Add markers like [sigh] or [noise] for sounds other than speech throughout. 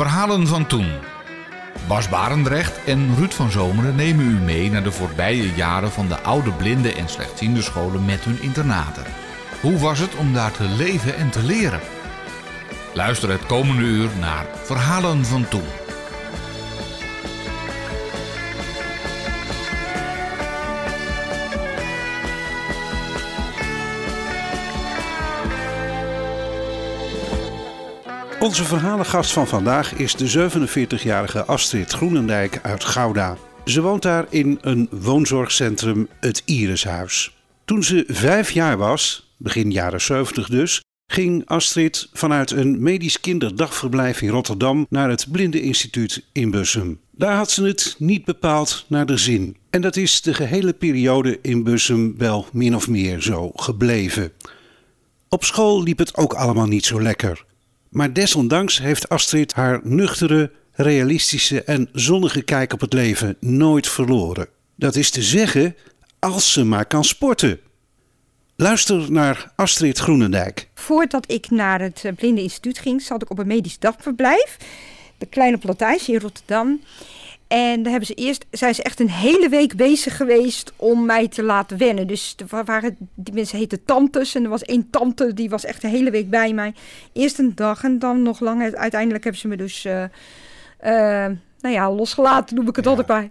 Verhalen van toen. Bas Barendrecht en Ruud van Zomeren nemen u mee naar de voorbije jaren van de oude blinde en slechtziende scholen met hun internaten. Hoe was het om daar te leven en te leren? Luister het komende uur naar Verhalen van toen. Onze verhalengast van vandaag is de 47-jarige Astrid Groenendijk uit Gouda. Ze woont daar in een woonzorgcentrum, het Irishuis. Toen ze vijf jaar was, begin jaren 70 dus, ging Astrid vanuit een medisch kinderdagverblijf in Rotterdam naar het Blindeninstituut in Bussum. Daar had ze het niet bepaald naar de zin. En dat is de gehele periode in Bussum wel min of meer zo gebleven. Op school liep het ook allemaal niet zo lekker. Maar desondanks heeft Astrid haar nuchtere, realistische en zonnige kijk op het leven nooit verloren. Dat is te zeggen, als ze maar kan sporten. Luister naar Astrid Groenendijk. Voordat ik naar het eh, Blinde Instituut ging, zat ik op een medisch dagverblijf. De Kleine Platijs in Rotterdam. En daar hebben ze eerst, zijn ze echt een hele week bezig geweest om mij te laten wennen. Dus er waren, die mensen heten tantes. En er was één tante, die was echt een hele week bij mij. Eerst een dag en dan nog langer. Uiteindelijk hebben ze me dus, uh, uh, nou ja, losgelaten noem ik het altijd bij.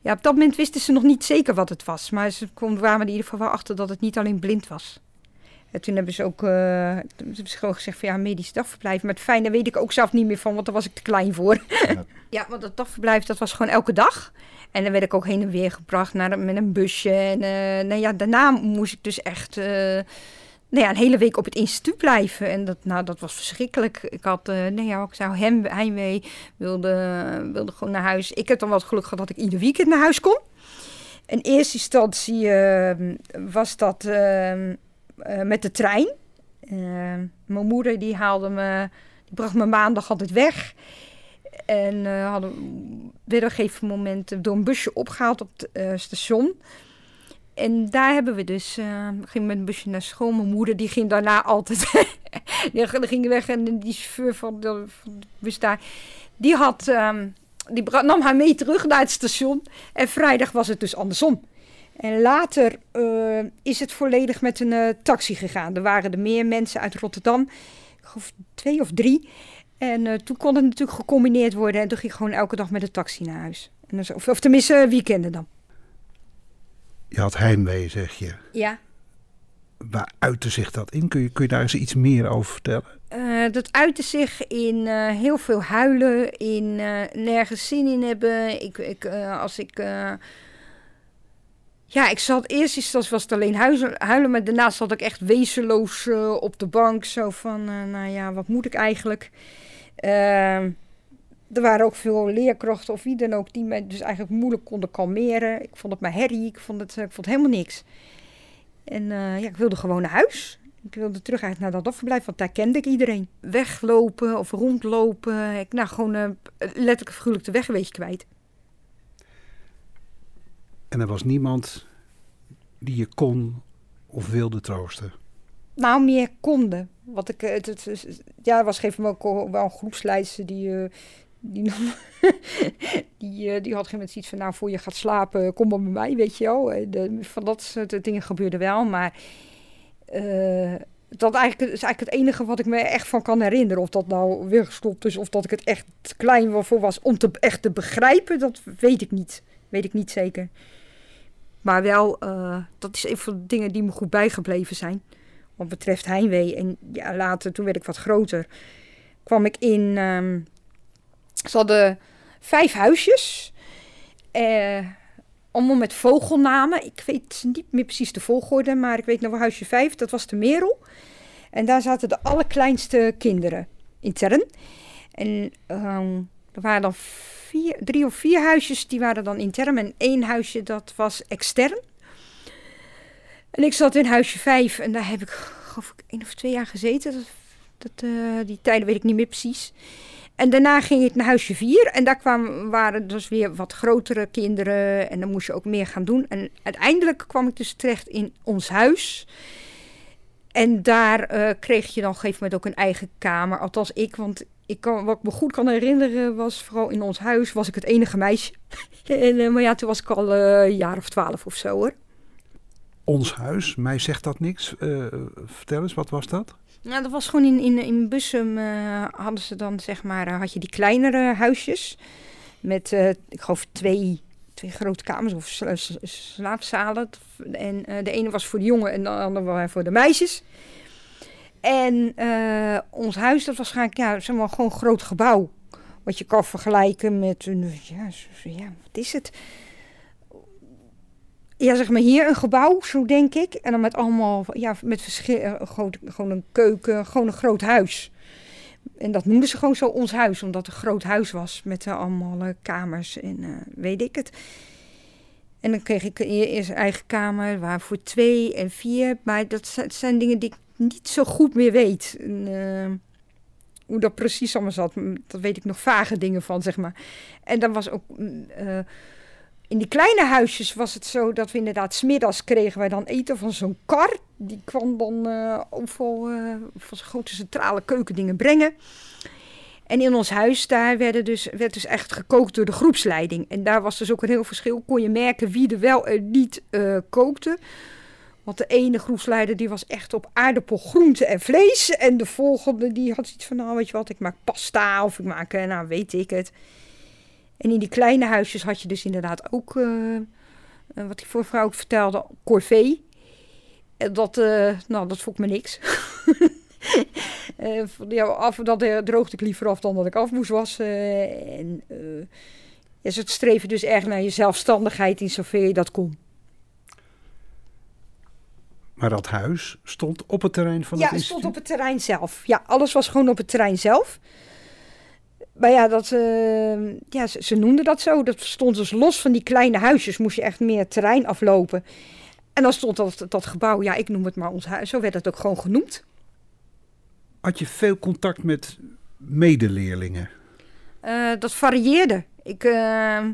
Ja, op dat moment wisten ze nog niet zeker wat het was. Maar ze kwamen er in ieder geval wel achter dat het niet alleen blind was. En toen hebben ze ook uh, hebben ze gewoon gezegd van ja, medisch dagverblijf. Maar het fijne weet ik ook zelf niet meer van, want daar was ik te klein voor. Ja, [laughs] ja want dat dagverblijf dat was gewoon elke dag. En dan werd ik ook heen en weer gebracht naar, met een busje. En uh, nou ja, daarna moest ik dus echt uh, nou ja, een hele week op het instituut blijven. En dat, nou, dat was verschrikkelijk. Ik had, uh, nou ja, ik zou hem, heimwee, wilde, wilde gewoon naar huis. Ik heb dan het geluk gehad dat ik ieder weekend naar huis kon. In eerste instantie was dat ehm, uh, met de trein. Uh, mijn moeder die haalde me, die bracht me maandag altijd weg. En uh, hadden weer op een gegeven moment door een busje opgehaald op het station. En daar hebben we dus, ging met een busje naar school. Mijn moeder die ging daarna altijd, [laughs] die ging weg en die chauffeur van de, bus daar, die had, um, die nam haar mee terug naar het station. En vrijdag was het dus andersom. En later uh, is het volledig met een uh, taxi gegaan. Er waren er meer mensen uit Rotterdam, ik geloof twee of drie. En uh, toen kon het natuurlijk gecombineerd worden. En toen ging ik gewoon elke dag met de taxi naar huis. En dus, of, of tenminste, weekenden dan. Je had heimwee, zeg je. Ja. Waar uitte zich dat in? Kun je, kun je daar eens iets meer over vertellen? dat uitte zich in heel veel huilen, in nergens zin in hebben. Ik, ik, als ik ja, ik zat eerst instantie was het alleen huilen, maar daarna zat ik echt wezenloos uh, op de bank. Zo van, uh, nou ja, wat moet ik eigenlijk? Uh, er waren ook veel leerkrachten of wie dan ook die mij dus eigenlijk moeilijk konden kalmeren. Ik vond het maar herrie, ik vond het, ik vond helemaal niks. En ja, ik wilde gewoon naar huis. Ik wilde terug naar dat dagverblijf, want daar kende ik iedereen. Weglopen of rondlopen. Ik, nou, gewoon letterlijk figuurlijk de weg een kwijt. En er was niemand die je kon of wilde troosten? Nou, meer konden. Wat ik, het, ja, er was gegeven moment ook wel een groepsleidster die, uh, die, [laughs] die, uh, die had geen moment iets van, nou, voor je gaat slapen, kom maar bij mij, weet je wel. De, van dat soort dingen gebeurde wel, maar dat eigenlijk, is eigenlijk het enige wat ik me echt van kan herinneren. Of dat nou weer gestopt is, of dat ik het echt klein voor was om te, echt te begrijpen, dat weet ik niet. Weet ik niet zeker. Maar wel, uh, dat is een van de dingen die me goed bijgebleven zijn. Wat betreft heimwee. En ja, later, toen werd ik wat groter, kwam ik in. Um, ze hadden vijf huisjes. Uh, allemaal met vogelnamen. Ik weet niet meer precies de volgorde, maar ik weet nog wel huisje vijf. Dat was de Merel. En daar zaten de allerkleinste kinderen intern. En um, er waren dan vier, drie of vier huisjes, die waren dan intern. En één huisje, dat was extern. En ik zat in huisje vijf en daar heb ik, geloof ik, één of twee jaar gezeten. Dat, dat uh, die tijden weet ik niet meer precies. En daarna ging ik naar huisje vier. En daar kwamen, waren dus weer wat grotere kinderen. En dan moest je ook meer gaan doen. En uiteindelijk kwam ik dus terecht in ons huis. En daar uh, kreeg je dan op een gegeven moment ook een eigen kamer. Althans ik, want ik kan, wat ik me goed kan herinneren was vooral in ons huis was ik het enige meisje. [laughs] en, eh, maar ja, toen was ik al eh, een jaar of twaalf of zo hoor. Ons huis, mij zegt dat niks. Eh, vertel eens, wat was dat? Nou, dat was gewoon in, in, in Bussum uh, hadden ze dan zeg maar, had je die kleinere huisjes. Met, uh, ik geloof, twee, twee grote kamers of sla slaapzalen. En uh, de ene was voor de jongen en de andere was voor de meisjes. En uh, ons huis, dat was waarschijnlijk ja, zeg maar, gewoon een groot gebouw. Wat je kan vergelijken met een, ja, ja, wat is het? Ja, zeg maar hier een gebouw, zo denk ik. En dan met allemaal, ja, met verschillende, gewoon een keuken, gewoon een groot huis. En dat noemden ze gewoon zo ons huis, omdat het een groot huis was met uh, allemaal kamers en weet ik het. En dan kreeg ik eerst eigen kamer, waar voor twee en vier. Maar dat zijn dingen die ik niet zo goed meer weet. En, hoe dat precies allemaal zat, dat weet ik nog vage dingen van, zeg maar. En dan was ook... in die kleine huisjes was het zo dat we inderdaad... smiddags kregen wij dan eten van zo'n kar. Die kwam dan uh, overal van zo'n grote centrale keukendingen brengen. En in ons huis daar werden dus, werd dus echt gekookt door de groepsleiding. En daar was dus ook een heel verschil. Kon je merken wie er wel en niet kookte. Want de ene groepsleider die was echt op aardappel, groente en vlees. En de volgende die had iets van, nou weet je wat, ik maak pasta of ik maak, nou weet ik het. En in die kleine huisjes had je dus inderdaad ook, uh, wat ik voor vrouw vertelde, corvée. Dat, uh, nou, dat vond me niks. [laughs] ja, af dat droogde ik liever af dan dat ik af moest wassen. en ja, ze streven dus erg naar je zelfstandigheid in zover je dat kon. Maar dat huis stond op het terrein van ja, het instituut? Ja, stond op het terrein zelf. Ja, alles was gewoon op het terrein zelf. Maar ja, dat, uh, ja ze, ze, noemden dat zo. Dat stond dus los van die kleine huisjes. Moest je echt meer terrein aflopen. En dan stond dat, dat gebouw, ja, ik noem het maar ons huis. Zo werd het ook gewoon genoemd. Had je veel contact met medeleerlingen? Uh, dat varieerde. Ik, uh,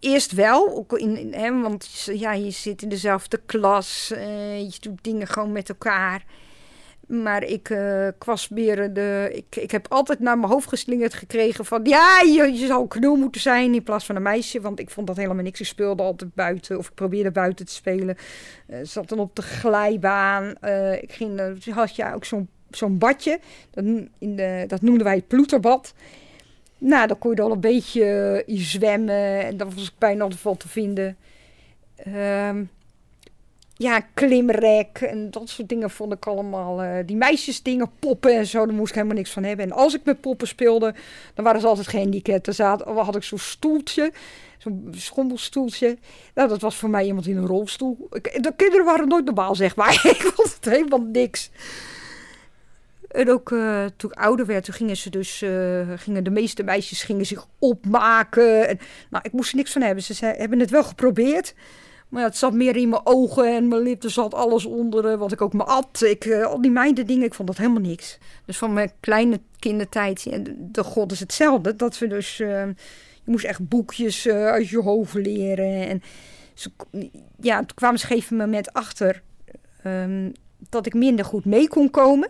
eerst wel, in, in, hè, want ja, je zit in dezelfde klas. je doet dingen gewoon met elkaar. Maar ik uh, de. Ik, ik heb altijd naar mijn hoofd geslingerd gekregen van. Ja, je, zou knul moeten zijn in plaats van een meisje. Want ik vond dat helemaal niks. Ik speelde altijd buiten. Of ik probeerde buiten te spelen. Uh, zat dan op de glijbaan. Uh, ik ging. Had ook zo'n zo'n badje. Dat, in de, dat noemden wij het ploeterbad. Nou, dan kon je dan een beetje zwemmen. En dat was ik bijna altijd te vinden. Um, ja, klimrek en dat soort dingen vond ik allemaal. Uh, die meisjesdingen, poppen en zo, daar moest ik helemaal niks van hebben. En als ik met poppen speelde, dan waren ze altijd gehandicapt. Dan zat, had ik zo'n stoeltje, zo'n schommelstoeltje. Nou, dat was voor mij iemand in een rolstoel. De kinderen waren nooit normaal, zeg maar. [laughs] ik vond het helemaal niks. En ook uh, toen ik ouder werd, toen gingen ze dus, uh, gingen de meeste meisjes gingen zich opmaken. En, nou, ik moest er niks van hebben. Ze zei, hebben het wel geprobeerd. Maar ja, het zat meer in mijn ogen en mijn lippen zat alles onder wat ik ook me at. Ik, al die meiden dingen, ik vond dat helemaal niks. Dus van mijn kleine kindertijd, de, god is hetzelfde. Dat we dus, je moest echt boekjes uit je hoofd leren. En ze, ja, toen kwamen ze op een moment achter um, dat ik minder goed mee kon komen.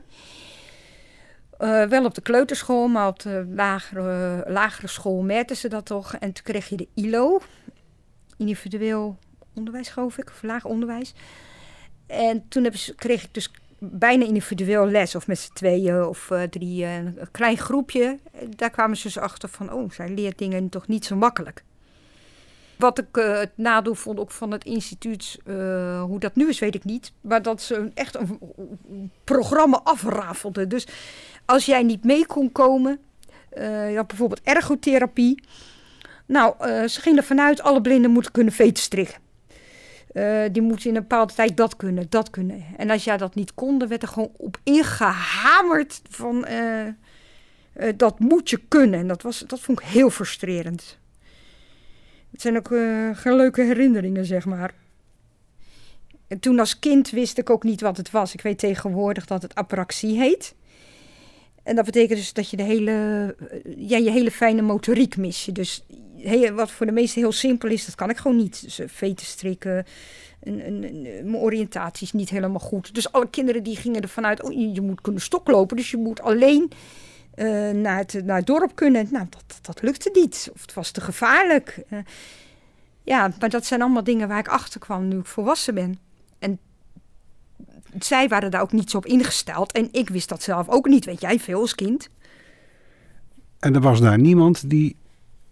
Wel op de kleuterschool, maar op de lagere, lagere school merkten ze dat toch. En toen kreeg je de ILO, individueel onderwijs, geloof ik, of laag onderwijs. En toen heb, kreeg ik dus bijna individueel les, of met z'n tweeën of uh, drie, uh, een klein groepje. Daar kwamen ze dus achter van, oh, zij leert dingen toch niet zo makkelijk. Wat ik uh, het nadeel vond ook van het instituut, hoe dat nu is, weet ik niet. Maar dat ze echt een, programma afrafelden. Dus als jij niet mee kon komen, je had bijvoorbeeld ergotherapie. Nou, ze gingen ervan uit, alle blinden moeten kunnen veten strikken. Uh, die moeten in een bepaalde tijd dat kunnen, dat kunnen. En als jij dat niet kon, dan werd er gewoon op ingehamerd van uh, uh, dat moet je kunnen. En dat, was, dat vond ik heel frustrerend. Het zijn ook geen leuke herinneringen, zeg maar. En toen als kind wist ik ook niet wat het was. Ik weet tegenwoordig dat het apraxie heet. En dat betekent dus dat je de hele, ja, je hele fijne motoriek mis. Dus wat voor de meesten heel simpel is, dat kan ik gewoon niet. Dus veten strikken, een, mijn oriëntatie is niet helemaal goed. Dus alle kinderen die gingen ervan uit, oh, je moet kunnen stoklopen. Dus je moet alleen eh, naar, het, naar het dorp kunnen. Nou, dat, dat lukte niet. Of het was te gevaarlijk. Eh, ja, maar dat zijn allemaal dingen waar ik achter kwam nu ik volwassen ben. En zij waren daar ook niet zo op ingesteld. En ik wist dat zelf ook niet. Weet jij veel als kind? En er was daar niemand die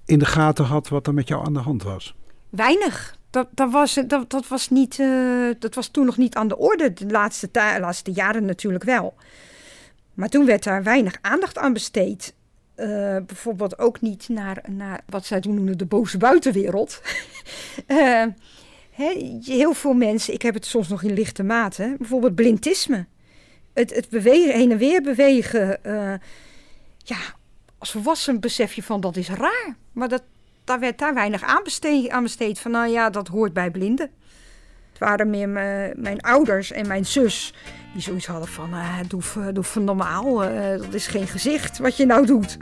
in de gaten had wat er met jou aan de hand was? Weinig. Dat, dat, was, dat, dat, was niet, uh, dat was toen nog niet aan de orde. De laatste, laatste jaren natuurlijk wel. Maar toen werd daar weinig aandacht aan besteed. Uh, bijvoorbeeld ook niet naar, naar wat zij toen noemden de boze buitenwereld. [laughs] uh, heel veel mensen, ik heb het soms nog in lichte mate, bijvoorbeeld blindisme. Het, het bewegen, heen en weer bewegen. Uh, ja, als volwassen besef je van dat is raar. Maar dat, daar werd daar weinig aan besteed. Van nou ja, dat hoort bij blinden. Het waren meer mijn ouders en mijn zus die zoiets hadden van uh, doe, doe van normaal, uh, dat is geen gezicht wat je nou doet.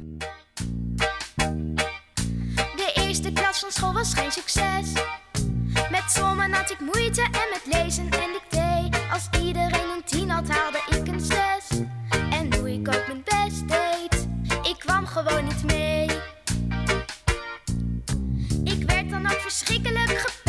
De eerste klas van school was geen succes. Met sommen had ik moeite en met lezen en dicté. Als iedereen een tien had, haalde ik een zes. En hoe ik ook mijn best deed, ik kwam gewoon niet mee. Ik werd dan ook verschrikkelijk gepest.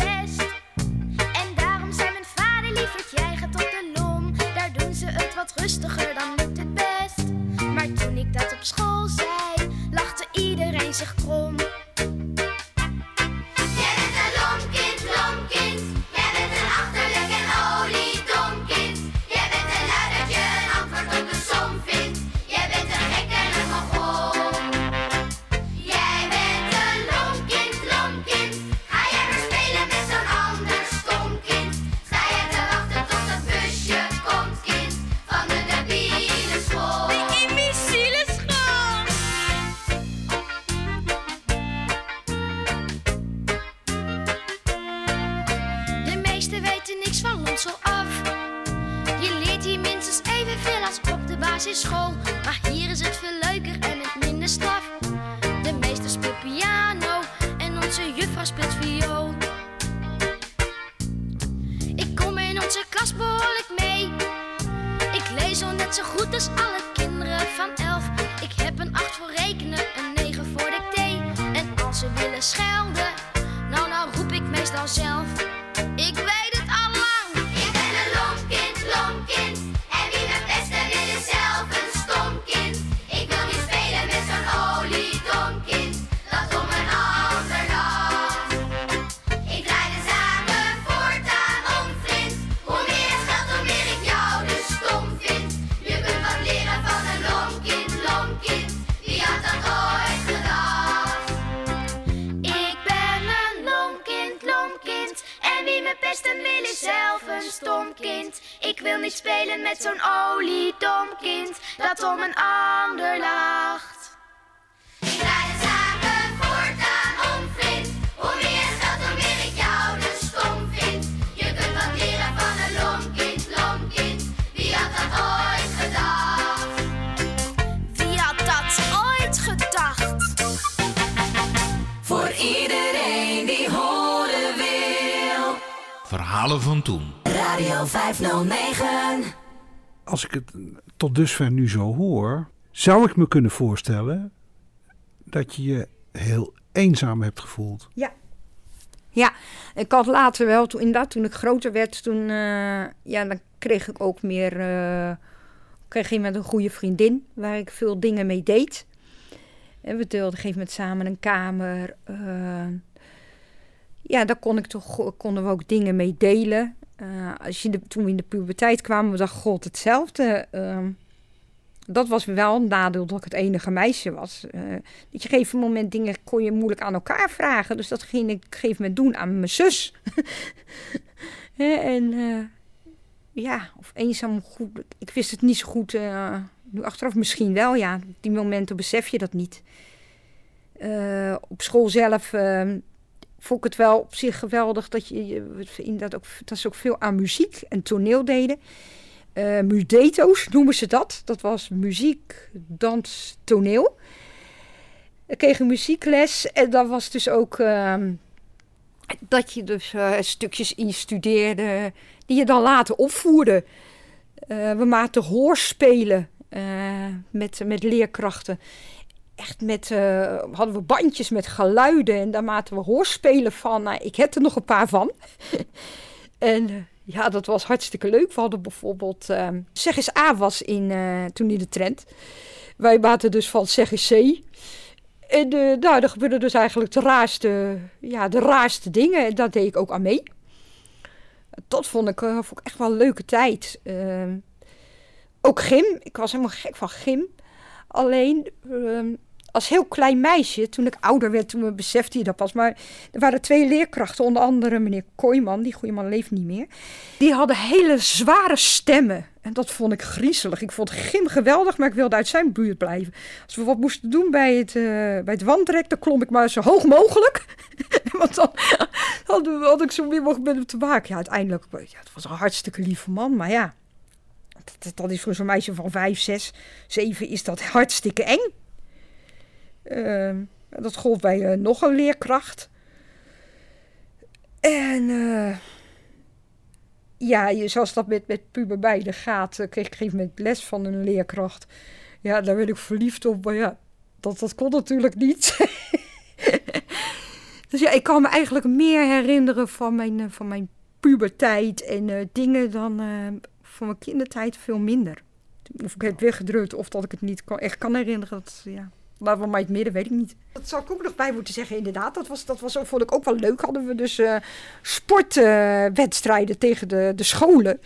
Rustiger, dan lukt het best. Maar toen ik dat op school zei, lachte iedereen zich krom. Verhalen van toen. Radio 509. Als ik het tot dusver nu zo hoor, zou ik me kunnen voorstellen dat je je heel eenzaam hebt gevoeld. Ja. Ja, ik had later wel, toen, inderdaad, toen ik groter werd, toen, eh, ja, dan kreeg ik ook meer, eh kreeg ik met een goede vriendin, waar ik veel dingen mee deed. En we deelden op een gegeven moment samen een kamer. eh, ja, daar kon ik toch, konden we ook dingen mee delen. Eh, als je toen we in de puberteit kwamen, we dachten, god, hetzelfde. Ehm, dat was wel een nadeel dat ik het enige meisje was. Eh, dat je op een gegeven moment dingen kon je moeilijk aan elkaar vragen. Dus dat ging ik op een gegeven moment doen aan mijn zus. [laughs] En eh, ja, of eenzaam goed. Ik wist het niet zo goed. nu achteraf misschien wel, ja. Op die momenten besef je dat niet. Op school zelf eh, vond ik het wel op zich geweldig dat je, je inderdaad ook, dat ze ook veel aan muziek en toneel deden. Eh mudeto's noemen ze dat. Dat was muziek, dans, toneel. Ik kreeg een muziekles en dat was dus ook ehm, dat je dus eh, stukjes instudeerde die je dan later opvoerde. Eh, we maakten hoorspelen met, met leerkrachten. Echt met, eh, hadden we bandjes met geluiden en daar maakten we hoorspelen van. Nou, ik heb er nog een paar van. [laughs] en eh, ja, dat was hartstikke leuk. We hadden bijvoorbeeld, eh, Zeg eens A was in, eh, toen in de trend. Wij maakten dus van Zeg eens C. En nou, er gebeurden dus eigenlijk de raarste, ja, de raarste dingen. En daar deed ik ook aan mee. Dat vond ik, vond ik echt wel een leuke tijd. Ehm, ook gym. Ik was helemaal gek van gym. Alleen ehm, als heel klein meisje, toen ik ouder werd, toen besefte je dat pas. Maar er waren twee leerkrachten, onder andere meneer Kooijman. Die goede man leeft niet meer. Die hadden hele zware stemmen. En dat vond ik griezelig. Ik vond gym geweldig, maar ik wilde uit zijn buurt blijven. Als we wat moesten doen bij het, eh, bij het wandrek, dan klom ik maar zo hoog mogelijk. [laughs] Want dan had, had ik zo min mogelijk met hem te maken. Ja, uiteindelijk, ja, het was een hartstikke lieve man, maar ja. Dat, dat is voor zo'n meisje van vijf, zes, zeven is dat hartstikke eng. Ehm, dat gold bij eh, nog een leerkracht. En eh, ja, zoals dat met, met puber beiden gaat, eh, kreeg ik op een gegeven moment les van een leerkracht. Ja, daar werd ik verliefd op, maar ja, dat, dat kon natuurlijk niet. [laughs] dus ja, ik kan me eigenlijk meer herinneren van mijn, van mijn puberteit en dingen dan van mijn kindertijd veel minder. Of ik heb weggedrukt of dat ik het niet kan, echt kan herinneren. Dat, ja. Maar in het midden, weet ik niet. Dat zou ik ook nog bij moeten zeggen, inderdaad. Dat, was, dat was, ook- vond ik ook wel leuk. Hadden we dus eh, sportwedstrijden tegen de, de scholen.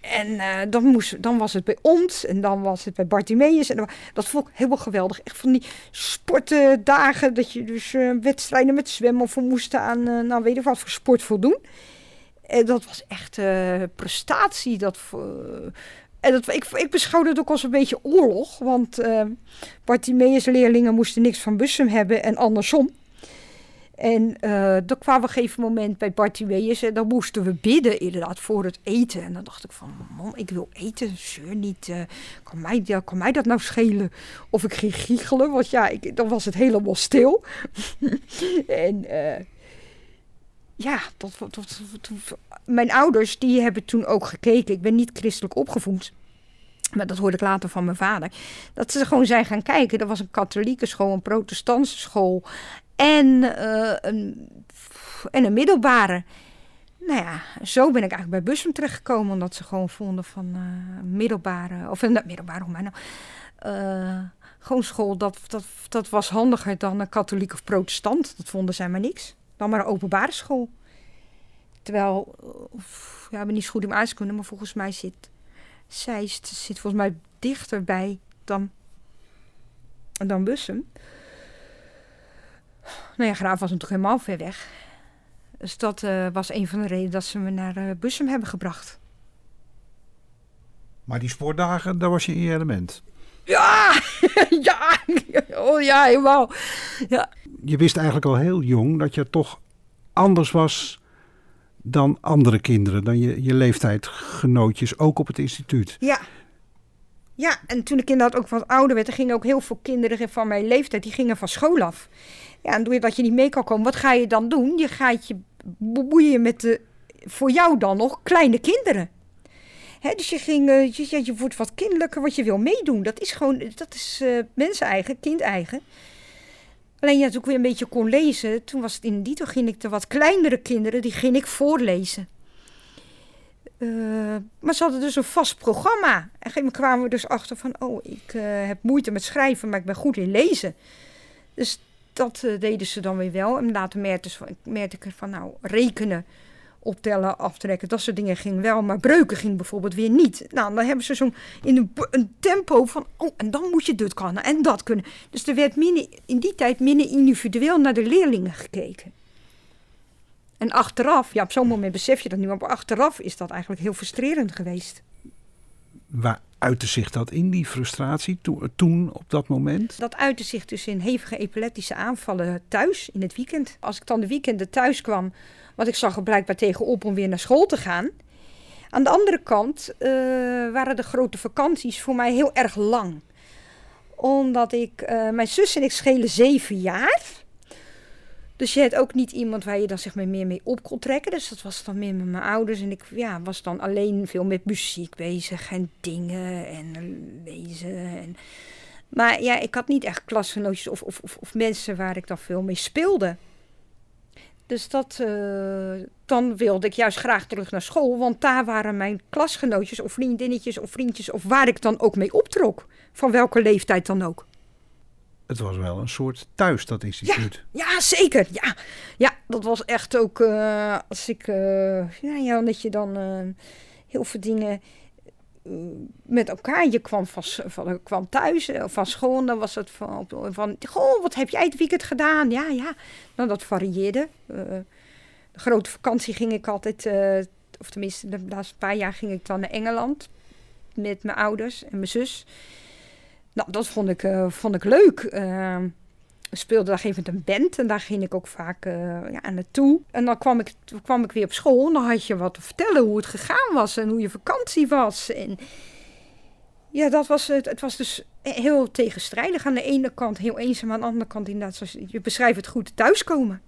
En eh, dan, moest, dan was het bij ons en dan was het bij Bartimeus. En dat vond ik helemaal geweldig. Echt van die sportdagen dat je dus eh, wedstrijden met zwemmen voor moest aan, nou weet ik wat voor sport voldoen. En dat was echt prestatie. Dat, en dat, ik, ik beschouwde het ook als een beetje oorlog. Want eh Bartimeus leerlingen moesten niks van Bussum hebben en andersom. En eh dan kwamen we op een gegeven moment bij Bartimeus en dan moesten we bidden inderdaad voor het eten. En dan dacht ik van, man, ik wil eten, zeur niet. eh, kan, mij, mij dat nou schelen? Of ik ging giechelen, want ja, ik, dan was het helemaal stil. [laughs] en eh, ja, dat, dat, dat- dat- mijn ouders die hebben toen ook gekeken. Ik ben niet christelijk opgevoed. Maar dat hoorde ik later van mijn vader. Dat ze gewoon zijn gaan kijken. Er was een katholieke school, een protestantse school en, eh, een, en een middelbare. Nou ja, zo ben ik eigenlijk bij Bussum terechtgekomen. Omdat ze gewoon vonden van eh, middelbare, of een middelbare, hoe maar nou. eh, gewoon school, dat, dat, dat was handiger dan een katholiek of protestant. Dat vonden zij maar niks. Dan maar een openbare school. Terwijl, of, ja, ik ben niet zo goed in uitkunde, maar volgens mij zit Zeist zit volgens mij dichterbij dan, dan Bussum. Nou ja, Graaf was natuurlijk helemaal ver weg. Dus dat eh, was een van de redenen dat ze me naar eh, Bussum hebben gebracht. Maar die sportdagen, daar was je in je element. Ja, [laughs] ja, oh ja, helemaal. Ja, Je wist eigenlijk al heel jong dat je toch anders was dan andere kinderen, dan je, je leeftijdgenootjes, ook op het instituut. ja. Ja, en toen ik inderdaad ook wat ouder werd, er gingen ook heel veel kinderen van mijn leeftijd, die gingen van school af. Ja, en doordat je niet mee kan komen, wat ga je dan doen? Je gaat je bemoeien met de, voor jou dan nog, kleine kinderen. Hè, dus je, ging, eh, je, je wordt wat kinderlijker, wat je wil meedoen. Dat is gewoon, dat is eh mensen-eigen, kind-eigen. Alleen ja, toen ik weer een beetje kon lezen, toen was het in die, toen ging ik de wat kleinere kinderen, die ging ik voorlezen. Eh, maar ze hadden dus een vast programma. En moment kwamen we dus achter van, oh, ik eh, heb moeite met schrijven, maar ik ben goed in lezen. Dus dat eh, deden ze dan weer wel. En later merkte, merkte ik van, nou, rekenen, optellen, aftrekken, dat soort dingen ging wel. Maar breuken ging bijvoorbeeld weer niet. Nou, dan hebben ze zo'n in een, tempo van, oh, en dan moet je dit kunnen en dat kunnen. Dus er werd minder, in die tijd minder individueel naar de leerlingen gekeken. En achteraf, ja, op zo'n moment besef je dat nu, maar achteraf is dat eigenlijk heel frustrerend geweest. Waar uitte zich dat in, die frustratie, to- toen op dat moment? Dat uitte zich dus in hevige epileptische aanvallen thuis in het weekend. Als ik dan de weekenden thuis kwam, want ik zag er blijkbaar tegenop om weer naar school te gaan. Aan de andere kant eh, waren de grote vakanties voor mij heel erg lang. Omdat ik, eh, mijn zus en ik schelen zeven jaar. Dus je had ook niet iemand waar je dan zeg maar meer mee op kon trekken. Dus dat was dan meer met mijn ouders. En ik ja, was dan alleen veel met muziek bezig en dingen en lezen. En... Maar ja, ik had niet echt klasgenootjes of, of, of, of mensen waar ik dan veel mee speelde. Dus dat, eh, dan wilde ik juist graag terug naar school. Want daar waren mijn klasgenootjes of vriendinnetjes of vriendjes... of waar ik dan ook mee optrok. Van welke leeftijd dan ook. Het was wel een soort thuis, dat instituut. Ja, zeker. Ja, ja dat was echt ook eh, als ik. eh, ja, ja, dat je dan heel veel dingen met elkaar. Je kwam, van, van, kwam thuis eh, van school dan was het van, van. Goh, wat heb jij het weekend gedaan? Ja, ja. Nou, dat varieerde. Eh, de grote vakantie ging ik altijd. eh, of tenminste, de laatste paar jaar ging ik dan naar Engeland. Met mijn ouders en mijn zus. Nou, dat vond ik, eh, vond ik leuk. We speelden daar even een band en daar ging ik ook vaak eh, ja, naartoe. En dan kwam ik, kwam ik weer op school en dan had je wat te vertellen hoe het gegaan was en hoe je vakantie was. En ja, dat was het. Het was dus heel tegenstrijdig. Aan de ene kant heel eenzaam, aan de andere kant inderdaad, zoals je beschrijft het goed, thuiskomen.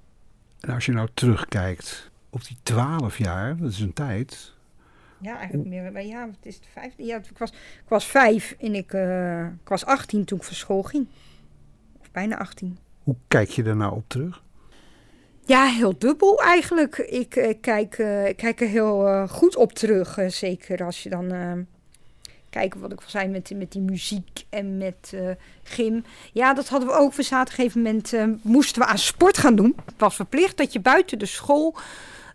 En als je nou terugkijkt op die twaalf jaar, dat is een tijd. Ja, eigenlijk meer. Maar ja, het is de vijfde. Ja, ik was, ik was vijf en ik, eh, ik was 18 toen ik van school ging. Bijna 18. Hoe kijk je er nou op terug? Ja, heel dubbel eigenlijk. Ik, eh, kijk, eh, ik kijk er heel eh, goed op terug. eh, zeker als je dan kijkt wat ik al zei met, met die muziek en met eh, gym. Ja, dat hadden we ook. We zaten op een gegeven moment, moesten we aan sport gaan doen. Het was verplicht dat je buiten de school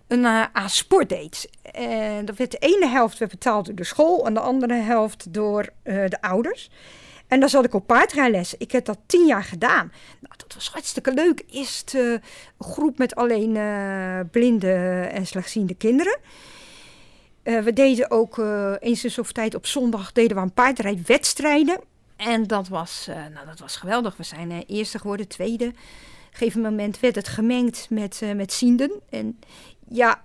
een eh, aan sport deed. En dat werd de ene helft werd betaald door de school en de andere helft door eh, de ouders. En dan zat ik op paardrijles. Ik heb dat tien jaar gedaan. Nou, dat was hartstikke leuk. Eerst een groep met alleen eh, blinde en slechtziende kinderen. Eh, we deden ook eens in zoveel tijd op zondag deden we een paardrijdwedstrijden. En dat was, nou, dat was geweldig. We zijn eerste geworden, tweede. Op een gegeven moment werd het gemengd met, met zienden. En ja,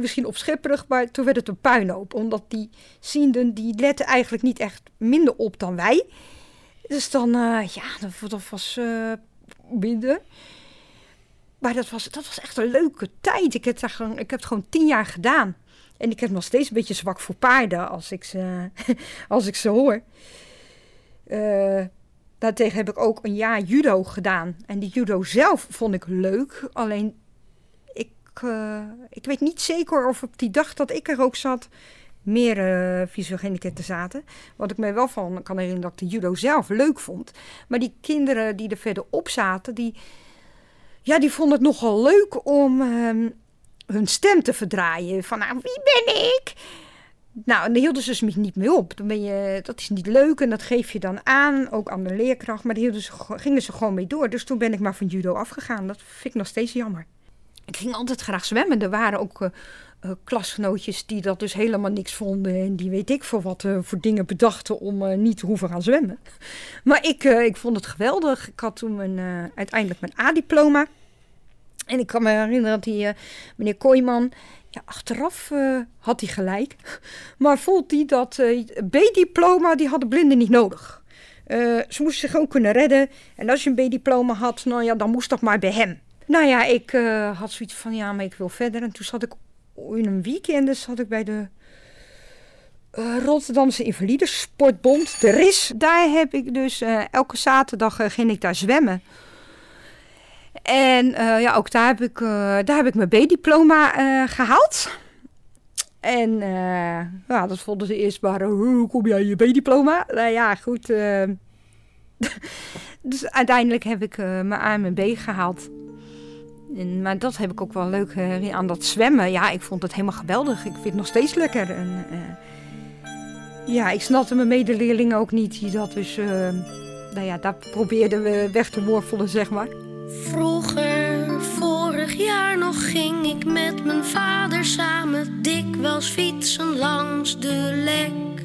misschien opschepperig, maar toen werd het een puinhoop. Omdat die zienden, die letten eigenlijk niet echt minder op dan wij. Dus dan, eh, ja, dat, was eh, minder. Maar dat was, dat was echt een leuke tijd. Ik heb, daar ik heb het gewoon tien jaar gedaan. En ik heb nog steeds een beetje zwak voor paarden als ik ze, [laughs] als ik ze hoor. Eh, daartegen heb ik ook een jaar judo gedaan. En die judo zelf vond ik leuk. Alleen, ik, ik weet niet zeker of op die dag dat ik er ook zat... meer eh visueel gehandicapten zaten. Wat ik me wel van kan herinneren dat ik de judo zelf leuk vond. Maar die kinderen die er verderop zaten... die, ja, die vonden het nogal leuk om ehm, hun stem te verdraaien. Van, nou, wie ben ik? Nou, en daar hielden ze dus niet mee op. Dan ben je, dat is niet leuk en dat geef je dan aan, ook aan de leerkracht. Maar daar hielden ze, ge- gingen ze gewoon mee door. Dus toen ben ik maar van judo afgegaan. Dat vind ik nog steeds jammer. Ik ging altijd graag zwemmen. Er waren ook eh, eh, klasgenootjes die dat dus helemaal niks vonden. En die weet ik voor wat eh, voor dingen bedachten om eh, niet te hoeven gaan zwemmen. [laughs] Maar ik, ik vond het geweldig. Ik had toen mijn, uiteindelijk mijn A-diploma. En ik kan me herinneren dat die, meneer Kooijman, ja, achteraf had hij gelijk. [laughs] Maar vond hij dat B-diploma, die hadden blinden niet nodig. Ze moesten zich gewoon kunnen redden. En als je een B-diploma had, nou ja, dan moest dat maar bij hem. Nou ja, ik had zoiets van, ja, maar ik wil verder. En toen zat ik in een weekend, dus zat ik bij de eh, Rotterdamse Invalidensportbond, de RIS. Daar heb ik dus eh, elke zaterdag eh, ging ik daar zwemmen. En ja, ook daar heb ik, daar heb ik mijn B-diploma eh, gehaald. En ja, dat vonden ze eerst maar, hoe kom jij je B-diploma? Nou ja, goed. [laughs] dus uiteindelijk heb ik mijn A en mijn B gehaald. En, maar dat heb ik ook wel leuk eh, aan dat zwemmen. Ja, ik vond het helemaal geweldig. Ik vind het nog steeds lekker. En, eh, ja, ik snapte mijn medeleerlingen ook niet. Die dat dus, eh, nou ja, dat probeerden we weg te wortelen, zeg maar. Vroeger, vorig jaar nog, ging ik met mijn vader samen dikwijls fietsen langs de lek.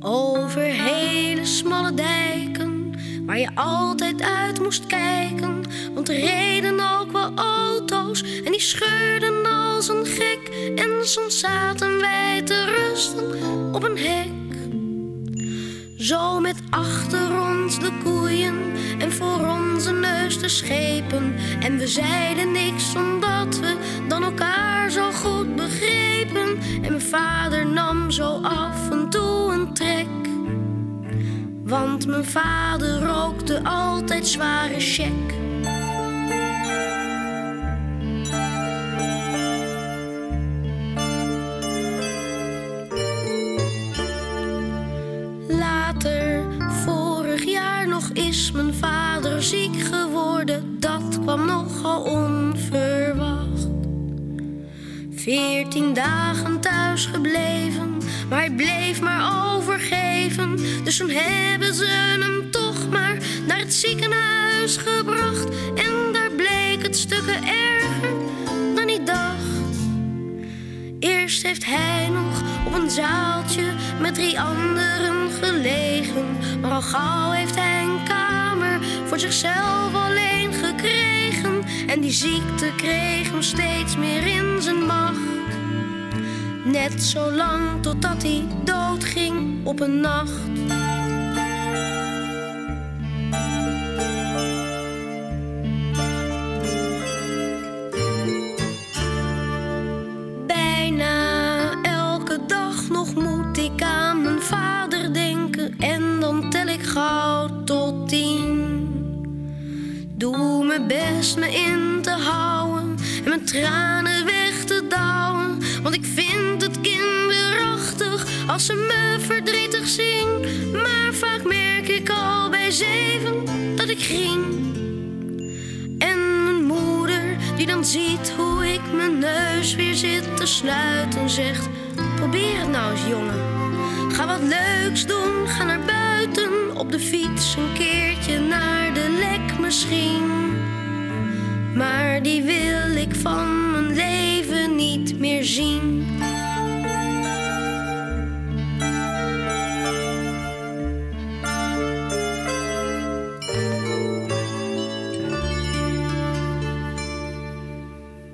Over hele smalle dijken, waar je altijd uit moest kijken. Want er reden ook wel auto's en die scheurden als een gek. En soms zaten wij te rusten op een hek. Zo met achter ons de koeien en voor onze neus de schepen. En we zeiden niks omdat we dan elkaar zo goed begrepen. En mijn vader nam zo af en toe een trek. Want mijn vader rookte altijd zware check. Later, vorig jaar nog, is mijn vader ziek geworden. Dat kwam nogal onverwacht. Veertien dagen thuis gebleven, maar hij bleef maar overgeven. Dus toen hebben ze hem toch maar naar het ziekenhuis gebracht. En daar bleek het stukken erger dan hij dacht. Eerst heeft hij nog op een zaaltje met drie anderen gelegen. Maar al gauw heeft hij een kamer voor zichzelf alleen gekregen. En die ziekte kreeg hem steeds meer in zijn macht. Net zo lang totdat hij doodging op een nacht. Bijna elke dag nog moet ik aan mijn vader denken. En dan tel ik gauw tot tien. Doe mijn best me in te houden en mijn tranen als ze me verdrietig zien. Maar vaak merk ik al bij zeven dat ik ging. En mijn moeder, die dan ziet hoe ik mijn neus weer zit te sluiten, zegt: Probeer het nou eens, jongen. Ga wat leuks doen, ga naar buiten. Op de fiets een keertje naar de lek misschien. Maar die wil ik van mijn leven niet meer zien.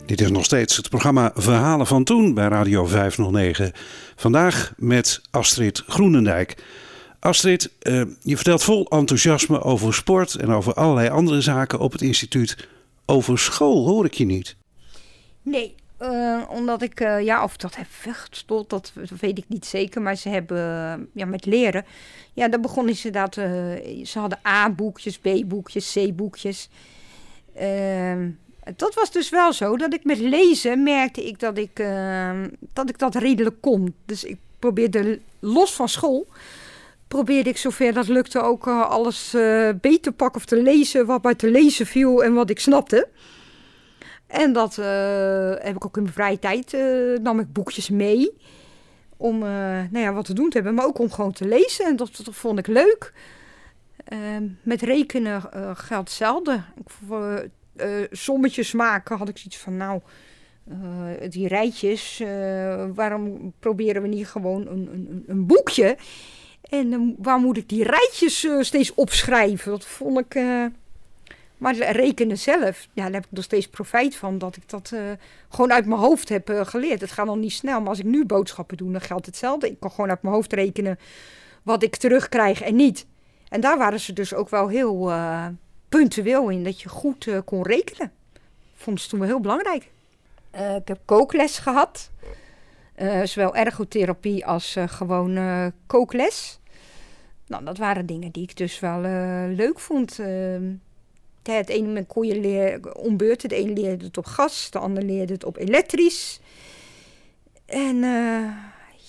Dit is nog steeds het programma Verhalen van Toen bij Radio 509. Vandaag met Astrid Groenendijk. Astrid, eh, je vertelt vol enthousiasme over sport en over allerlei andere zaken op het instituut. Over school hoor ik je niet. Nee, eh, omdat ik, eh, ja, of dat heb weggestold, dat weet ik niet zeker. Maar ze hebben, ja, met leren, ja, daar begonnen ze dat, ze hadden A-boekjes, B-boekjes, C-boekjes. Dat was dus wel zo, dat ik met lezen merkte ik dat ik, ehm, dat, ik dat redelijk kon. Dus ik probeerde los van school, probeerde ik zover dat lukte ook eh, alles eh beter te pakken of te lezen, wat mij te lezen viel en wat ik snapte. En dat eh, heb ik ook in mijn vrije tijd, eh, nam ik boekjes mee. Om eh, nou ja, wat te doen te hebben, maar ook om gewoon te lezen. En dat, vond ik leuk. Met rekenen eh, geldt hetzelfde. Ik, eh, sommetjes maken had ik zoiets van, nou, eh, die rijtjes, eh, waarom proberen we niet gewoon een, een, een boekje? En waar moet ik die rijtjes steeds opschrijven? Dat vond ik... maar rekenen zelf, ja, daar heb ik nog steeds profijt van. Dat ik dat gewoon uit mijn hoofd heb geleerd. Het gaat nog niet snel, maar als ik nu boodschappen doe, dan geldt hetzelfde. Ik kan gewoon uit mijn hoofd rekenen wat ik terugkrijg en niet. En daar waren ze dus ook wel heel puntueel in. Dat je goed eh, kon rekenen. Vond ze toen wel heel belangrijk. Eh, ik heb kookles gehad. Eh, zowel ergotherapie als gewoon kookles. Nou, dat waren dingen die ik dus wel leuk vond. Ehm, het ene moment kon je leren beurten. De ene leerde het op gas, de ander leerde het op elektrisch. En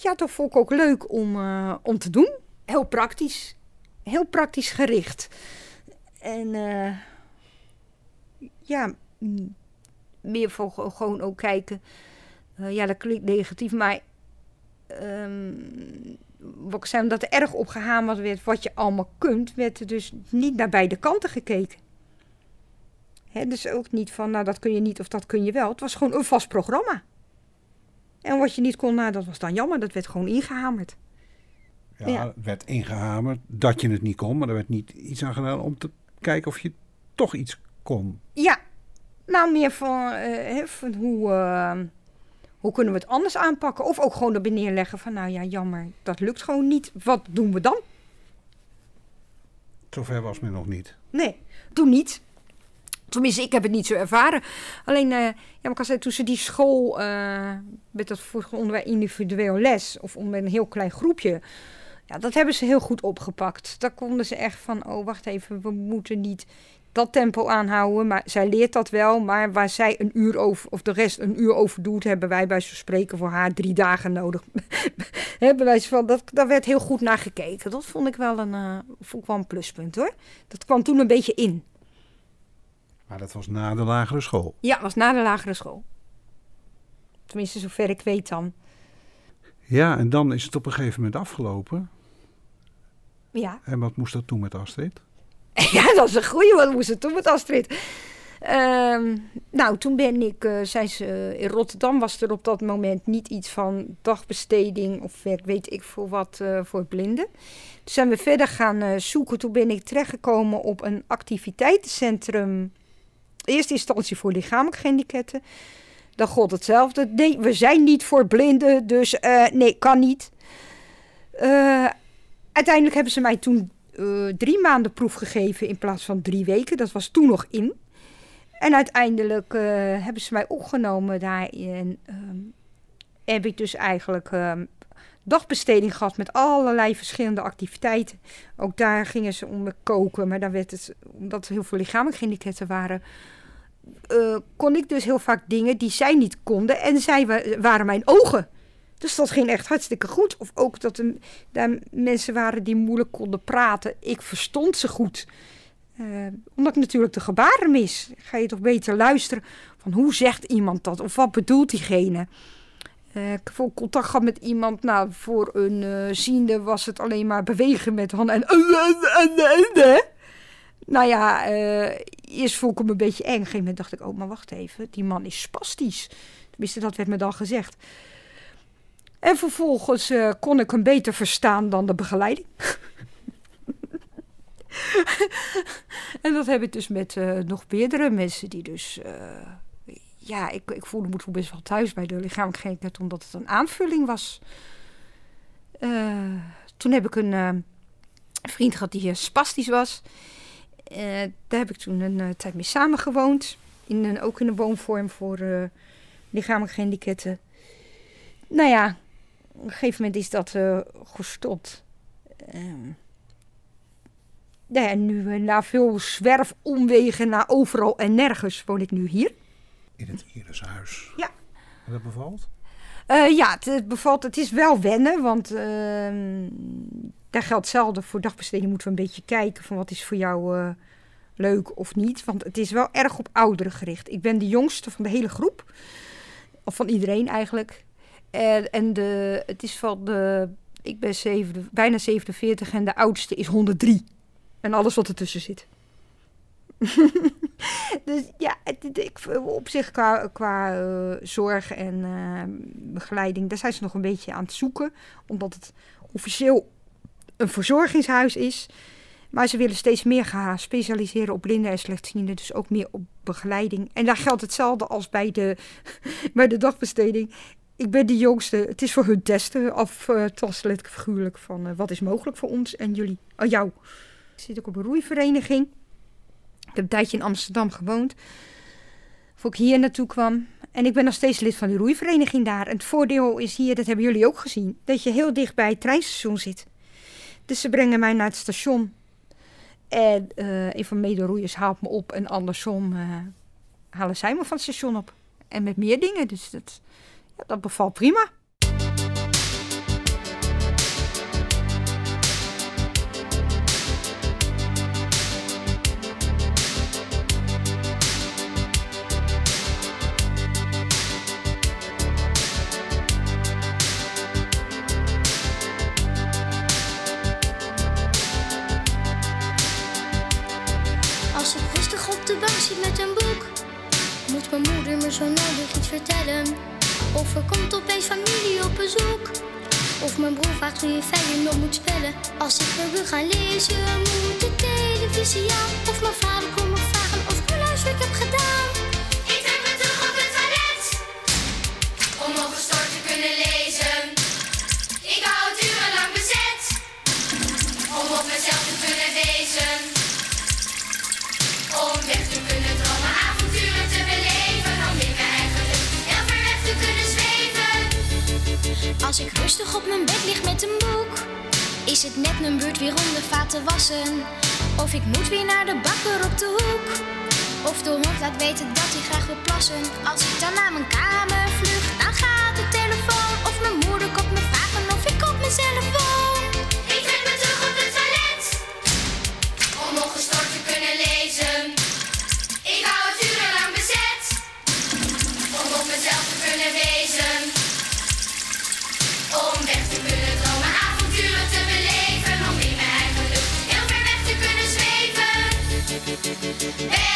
ja, dat vond ik ook leuk om, om te doen. Heel praktisch. Heel praktisch gericht. En eh, ja, meer voor ge- gewoon ook kijken. Eh, ja, dat klinkt negatief, maar ehm, wat ik zei, omdat er erg op gehamerd werd wat je allemaal kunt, werd er dus niet naar beide kanten gekeken. Hè, dus ook niet van, nou dat kun je niet of dat kun je wel. Het was gewoon een vast programma. En wat je niet kon, nou dat was dan jammer, dat werd gewoon ingehamerd. Ja, Ja. er werd ingehamerd dat je het niet kon, maar er werd niet iets aan gedaan om te kijken of je toch iets kon. Ja, nou meer van, eh, van hoe, eh, hoe kunnen we het anders aanpakken? Of ook gewoon erbij neerleggen van, nou ja, jammer, dat lukt gewoon niet. Wat doen we dan? zover was men nog niet. Nee, toen niet. Tenminste, ik heb het niet zo ervaren. Alleen, eh, ja, maar ik zeggen, toen ze die school met dat vorige onderwijs individueel les, of om met een heel klein groepje, ja, dat hebben ze heel goed opgepakt. Daar konden ze echt van, oh, wacht even, we moeten niet dat tempo aanhouden. Maar zij leert dat wel, maar waar zij een uur over, of de rest een uur over doet, hebben wij bij zo'n spreken voor haar drie dagen nodig. [laughs] hebben wij van, dat, daar werd heel goed naar gekeken. Dat vond ik wel een, eh, vond ik wel een pluspunt hoor. Dat kwam toen een beetje in. Maar dat was na de lagere school. Ja, was na de lagere school. Tenminste, zover ik weet dan. Ja, en dan is het op een gegeven moment afgelopen. Ja, En wat moest dat toen met Astrid? [laughs] ja dat is een goeie. Wat moest het toen met Astrid? Ehm, nou, toen ben ik, eh, zei ze, in Rotterdam was er op dat moment niet iets van dagbesteding of werk, weet ik veel wat, eh, voor blinden. Toen zijn we verder gaan eh, zoeken. Toen ben ik terechtgekomen op een activiteitencentrum. Eerste instantie voor lichamelijk gehandicapten. Dan god hetzelfde. Nee, we zijn niet voor blinden, dus eh, nee, kan niet. Uiteindelijk hebben ze mij toen eh, drie maanden proef gegeven in plaats van drie weken. Dat was toen nog in. En uiteindelijk eh, hebben ze mij opgenomen daarin. ehm heb ik dus eigenlijk ehm, dagbesteding gehad met allerlei verschillende activiteiten. Ook daar gingen ze om koken, maar dan werd het, omdat er heel veel lichamelijk gehandicapten waren, eh, kon ik dus heel vaak dingen die zij niet konden. En zij wa- waren mijn ogen. Dus dat ging echt hartstikke goed. Of ook dat er daar mensen waren die moeilijk konden praten. Ik verstond ze goed. Eh, omdat ik natuurlijk de gebaren mis. Ga je toch beter luisteren van hoe zegt iemand dat? Of wat bedoelt diegene? Eh, ik heb contact gehad met iemand. Nou, voor een eh, ziende was het alleen maar bewegen met handen. En, nou ja, eh, eerst ik hem een beetje eng. Op een gegeven moment dacht ik, oh, maar wacht even. Die man is spastisch. Tenminste, dat werd me dan gezegd. En vervolgens eh, kon ik hem beter verstaan dan de begeleiding. [laughs] en dat heb ik dus met eh, nog meerdere mensen die dus... eh, ja, ik, ik voelde me toen best wel thuis bij de lichamelijk gehandicapten, omdat het een aanvulling was. Toen heb ik een vriend gehad die spastisch was. Daar heb ik toen een tijd mee samengewoond. In een, ook in een woonvorm voor lichamelijk gehandicapten. Nou ja, op een gegeven moment is dat eh, gestopt. Ehm, nou ja, nu eh, na veel zwerfomwegen naar overal en nergens woon ik nu hier. In het Irishuis. Ja. En dat bevalt? Eh, ja, het, het bevalt. Het is wel wennen, want ehm, daar geldt hetzelfde voor dagbesteding. Moeten we een beetje kijken van wat is voor jou eh, leuk of niet. Want het is wel erg op ouderen gericht. Ik ben de jongste van de hele groep. Of van iedereen eigenlijk. En, en de, het is van de... Ik ben zeven, bijna 47 en de oudste is 103. En alles wat ertussen zit. [laughs] dus ja, ik, op zich qua, qua eh, zorg en eh, begeleiding, daar zijn ze nog een beetje aan het zoeken. Omdat het officieel een verzorgingshuis is. Maar ze willen steeds meer gaan specialiseren op blinden en slechtzienden. Dus ook meer op begeleiding. En daar geldt hetzelfde als bij de, [laughs] bij de dagbesteding. Ik ben de jongste. Het is voor hun testen. Of uh, letterlijk figuurlijk van eh, wat is mogelijk voor ons en jullie. Oh, jou. Ik zit ook op een roeivereniging. Ik heb een tijdje in Amsterdam gewoond. Voor ik hier naartoe kwam. En ik ben nog steeds lid van de roeivereniging daar. En het voordeel is hier, dat hebben jullie ook gezien, dat je heel dicht bij het treinstation zit. Dus ze brengen mij naar het station. En eh, een van mederoeiers haalt me op en andersom eh, halen zij me van het station op. En met meer dingen, dus dat, dat bevalt prima. Als ik rustig op de bank zit met een boek, moet mijn moeder me zo nodig iets vertellen. Of er komt opeens familie op bezoek. Of mijn broer vraagt hoe je nog moet spellen. Als ik weer wil gaan lezen, moet de televisie aan. Of mijn vader Als ik rustig op mijn bed lig met een boek, is het net mijn beurt weer om de vaat te wassen. Of ik moet weer naar de bakker op de hoek. Of de hond laat weten dat hij graag wil plassen. Als ik dan naar mijn kamer vlucht, dan gaat de telefoon. Of mijn moeder komt me vragen of ik op mijn telefoon. Ben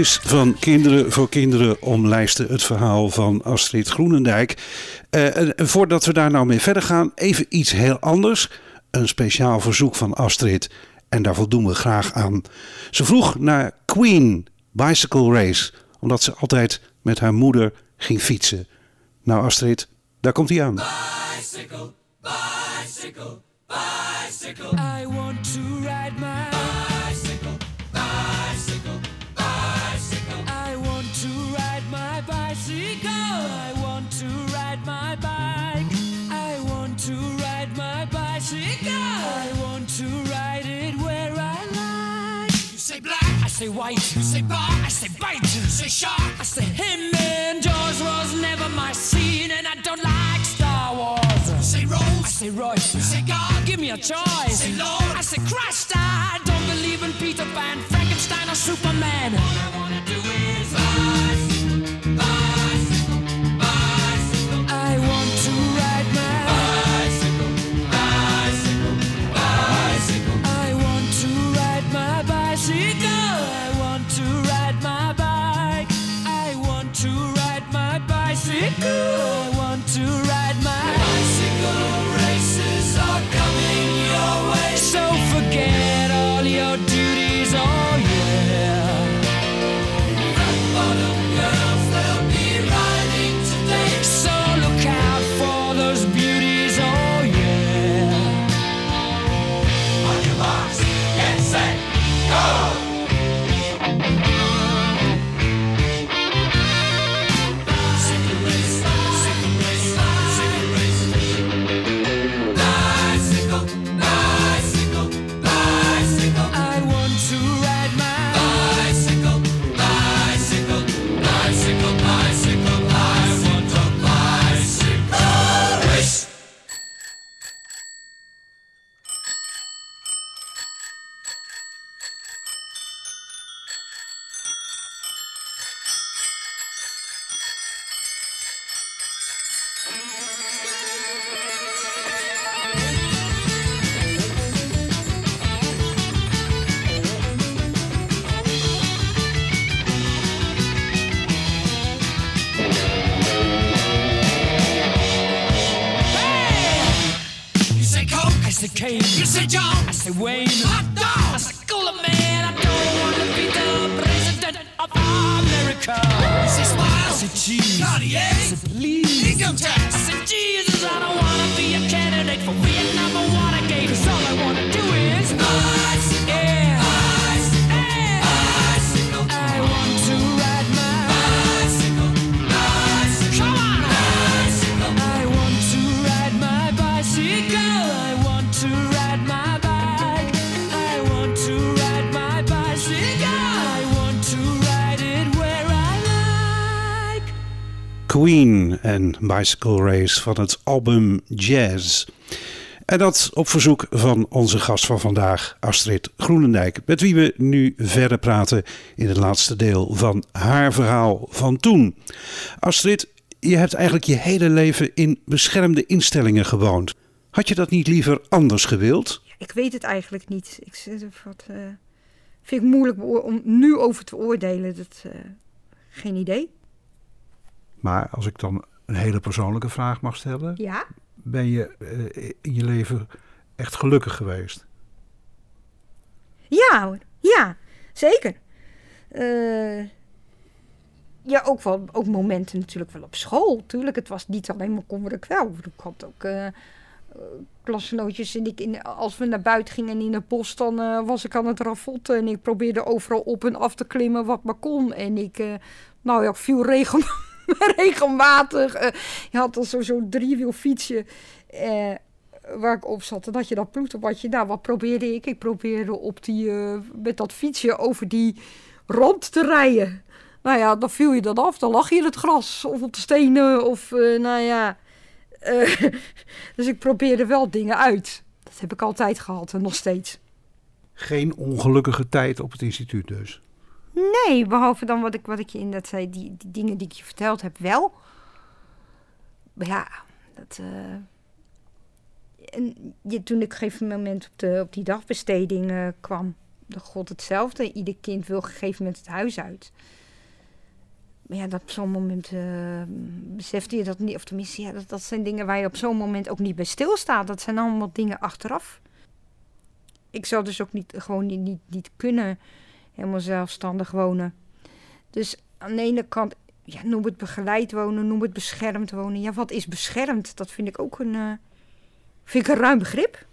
Liedjes van Kinderen voor Kinderen omlijsten het verhaal van Astrid Groenendijk. Eh, en voordat we daar nou mee verder gaan, even iets heel anders. Een speciaal verzoek van Astrid. En daar voldoen we graag aan. Ze vroeg naar Queen Bicycle Race, omdat ze altijd met haar moeder ging fietsen. Nou Astrid, daar komt hij aan. I want to ride my say white. You say bar, I say bite. You say shark, I say him. And Jaws was never my scene, and I don't like Star Wars. You say Rose, I say Royce. You say God, give me a choice. Say Lord, I say Christ. I don't believe in Peter Pan, Frankenstein, or Superman. Say Wayne. Hot dog, I say Cooler Man. I don't want to be the president of America. Say Smile, say Cheese. Cartier, I say Please. Income tax, en Bicycle Race van het album Jazz. En dat op verzoek van onze gast van vandaag, Astrid Groenendijk, met wie we nu verder praten in het laatste deel van haar verhaal van toen. Astrid, je hebt eigenlijk je hele leven in beschermde instellingen gewoond. Had je dat niet liever anders gewild? Ik weet het eigenlijk niet. Ik wat, eh, vind ik moeilijk om nu over te oordelen. Dat, eh, geen idee. Maar als ik dan een hele persoonlijke vraag mag stellen, Ja? ben je eh, in je leven echt gelukkig geweest? Ja hoor, ja, zeker. Eh, ja, ook wel ook momenten natuurlijk wel op school. Tuurlijk, het was niet alleen maar kommer en kwel. Ik had ook eh, klasgenootjes en ik in, als we naar buiten gingen in het bos, dan was ik aan het ravotten en ik probeerde overal op en af te klimmen wat maar kon. En ik, nou ja, ik viel regel, [laughs] regelmatig. eh, je had zo- zo'n driewiel fietsje eh, waar ik op zat. En dat je dan wat je, nou wat probeerde ik? Ik probeerde op die, eh, met dat fietsje over die rand te rijden. Nou ja, dan viel je dan af, dan lag je in het gras of op de stenen of nou ja. [laughs] Dus ik probeerde wel dingen uit. Dat heb ik altijd gehad en nog steeds. Geen ongelukkige tijd op het instituut dus. Nee, behalve dan wat ik, wat ik je in dat zei, die, die dingen die ik je verteld heb, wel. Maar ja, dat. eh, en je, toen ik op een gegeven moment op, de, op die dagbesteding eh, kwam, de god hetzelfde. Ieder kind wil op een gegeven moment het huis uit. Maar ja, dat op zo'n moment eh, besefte je dat niet. Of tenminste, ja, dat, dat zijn dingen waar je op zo'n moment ook niet bij stilstaat. Dat zijn allemaal dingen achteraf. Ik zou dus ook niet, gewoon niet, niet, niet kunnen helemaal zelfstandig wonen. Dus aan de ene kant, ja, noem het begeleid wonen, noem het beschermd wonen. Ja, wat is beschermd? Dat vind ik ook een, eh, vind ik een ruim begrip.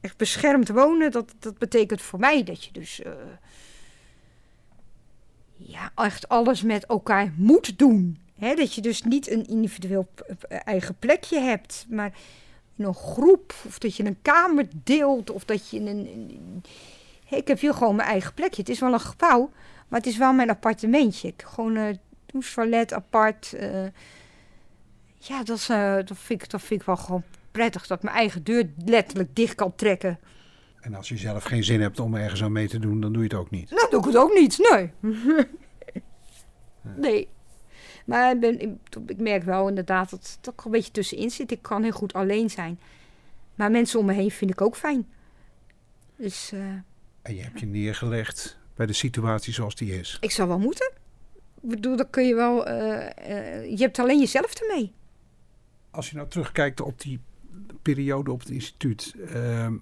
Echt beschermd wonen, dat, dat betekent voor mij dat je dus eh, ja, echt alles met elkaar moet doen. Dat je dus niet een individueel eigen plekje hebt, maar in een groep. Of dat je een kamer deelt, of dat je een... ik heb hier gewoon mijn eigen plekje. Het is wel een gebouw, maar het is wel mijn appartementje. Ik gewoon een douche, apart. eh. ja, dat, is, eh, dat, vind ik, dat vind ik wel gewoon prettig. Dat ik mijn eigen deur letterlijk dicht kan trekken. En als je zelf geen zin hebt om ergens aan mee te doen, dan doe je het ook niet. Nou, doe ik het ook niet. Nee. nee. Maar ik, ben, ik, ik merk wel inderdaad dat dat ik er een beetje tussenin zit. Ik kan heel goed alleen zijn. Maar mensen om me heen vind ik ook fijn. Dus... eh, En je hebt je neergelegd bij de situatie zoals die is. Ik zou wel moeten. Ik bedoel, dan kun je wel. eh, eh, je hebt alleen jezelf ermee. Als je nou terugkijkt op die periode op het instituut. ehm,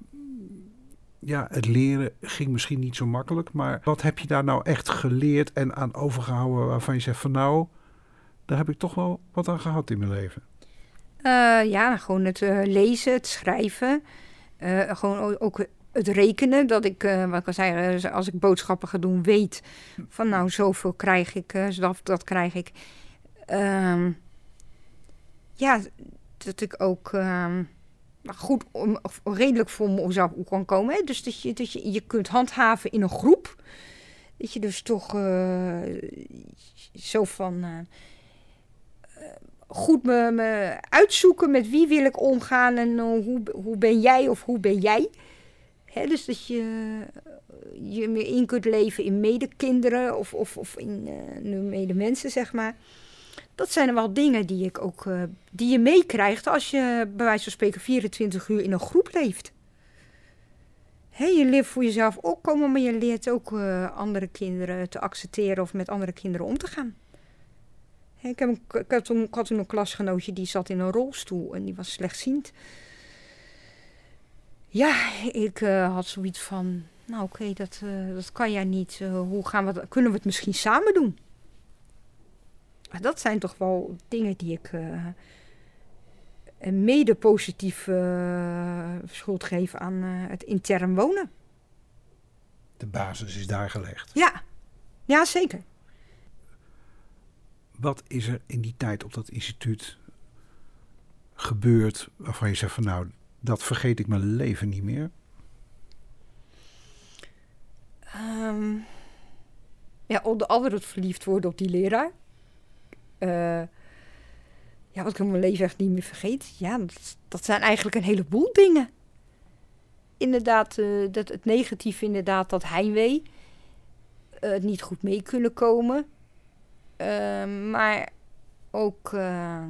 ja, het leren ging misschien niet zo makkelijk. Maar wat heb je daar nou echt geleerd en aan overgehouden waarvan je zegt van nou, daar heb ik toch wel wat aan gehad in mijn leven. Eh, ja, gewoon het lezen, het schrijven. gewoon ook het rekenen. Dat ik, eh, wat ik al zei, eh, als ik boodschappen ga doen, weet van nou, zoveel krijg ik, eh, dat, dat krijg ik. Ehm, ja, dat ik ook ehm, goed, om, redelijk voor mezelf kan komen. Dus dat je, dat je je kunt handhaven in een groep. Dat je dus toch zo van goed me, me uitzoeken met wie wil ik omgaan en hoe, hoe ben jij of hoe ben jij. Dus dat je je meer in kunt leven in medekinderen of, of, of in eh, nu medemensen, zeg maar. Dat zijn wel dingen die, ik ook, eh, die je meekrijgt als je bij wijze van spreken 24 uur in een groep leeft. Je leert voor jezelf opkomen, maar je leert ook eh, andere kinderen te accepteren of met andere kinderen om te gaan. Ik, heb ik, had ik had toen een klasgenootje die zat in een rolstoel en die was slechtziend. Ja, ik eh, had zoiets van, nou oké, dat, eh, dat kan jij niet. Eh, hoe gaan we dat, kunnen we het misschien samen doen? Dat zijn toch wel dingen die ik een mede positief schuld geef aan het intern wonen. De basis is daar gelegd. Ja, ja zeker. Wat is er in die tijd op dat instituut gebeurd waarvan je zegt van nou, dat vergeet ik mijn leven niet meer? Ehm, ja, onder andere het verliefd worden op die leraar. eh, ja, wat ik mijn leven echt niet meer vergeet. Ja, dat, dat zijn eigenlijk een heleboel dingen. Inderdaad, eh, dat, het negatief inderdaad, dat heimwee. eh, het niet goed mee kunnen komen. Ehm, maar ook eh,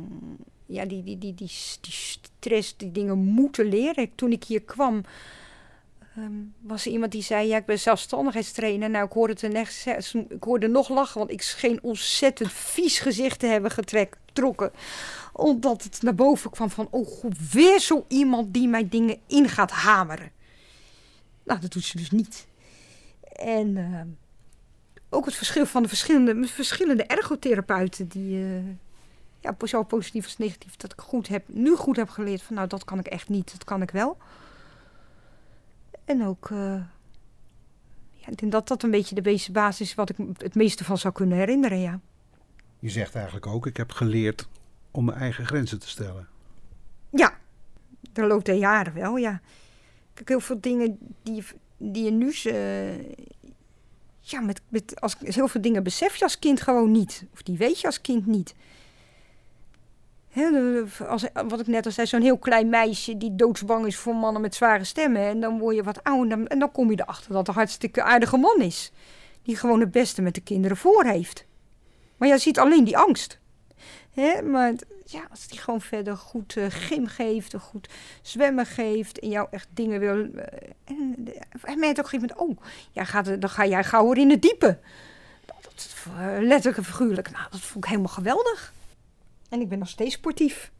ja, die, die, die, die, stress, die dingen moeten leren. Toen ik hier kwam, ehm, was er iemand die zei: Ja, ik ben zelfstandigheidstrainer. Nou, ik hoorde, het ik hoorde nog lachen, want ik scheen ontzettend vies gezicht te hebben getrokken. Omdat het naar boven kwam van: Oh, god, weer zo iemand die mij dingen in gaat hameren. Nou, dat doet ze dus niet. En ehm, ook het verschil van de verschillende, verschillende ergotherapeuten die. eh, ja, zo positief als negatief, dat ik goed heb, nu goed heb geleerd van nou, dat kan ik echt niet, dat kan ik wel. En ook, eh, ja, ik denk dat dat een beetje de basis is wat ik het meeste van zou kunnen herinneren, ja. Je zegt eigenlijk ook, ik heb geleerd om mijn eigen grenzen te stellen. Ja, de loop der jaren wel, ja. Kijk, heel veel dingen die, die je nu... eh, ja, met, met, als, heel veel dingen besef je als kind gewoon niet. Of die weet je als kind niet. Als, wat ik net al zei, zo'n heel klein meisje die doodsbang is voor mannen met zware stemmen. En dan word je wat ouder en dan, kom je erachter dat het een hartstikke aardige man is. Die gewoon het beste met de kinderen voor heeft. Maar jij ziet alleen die angst. Maar ja, als die gewoon verder goed eh, gym geeft, goed zwemmen geeft en jou echt dingen wil. eh, en hij merkt op een gegeven moment, oh, jij dan ga jij gauw weer in de diepe. Dat, eh, letterlijk en figuurlijk. Nou, dat vond ik helemaal geweldig. En ik ben nog steeds sportief.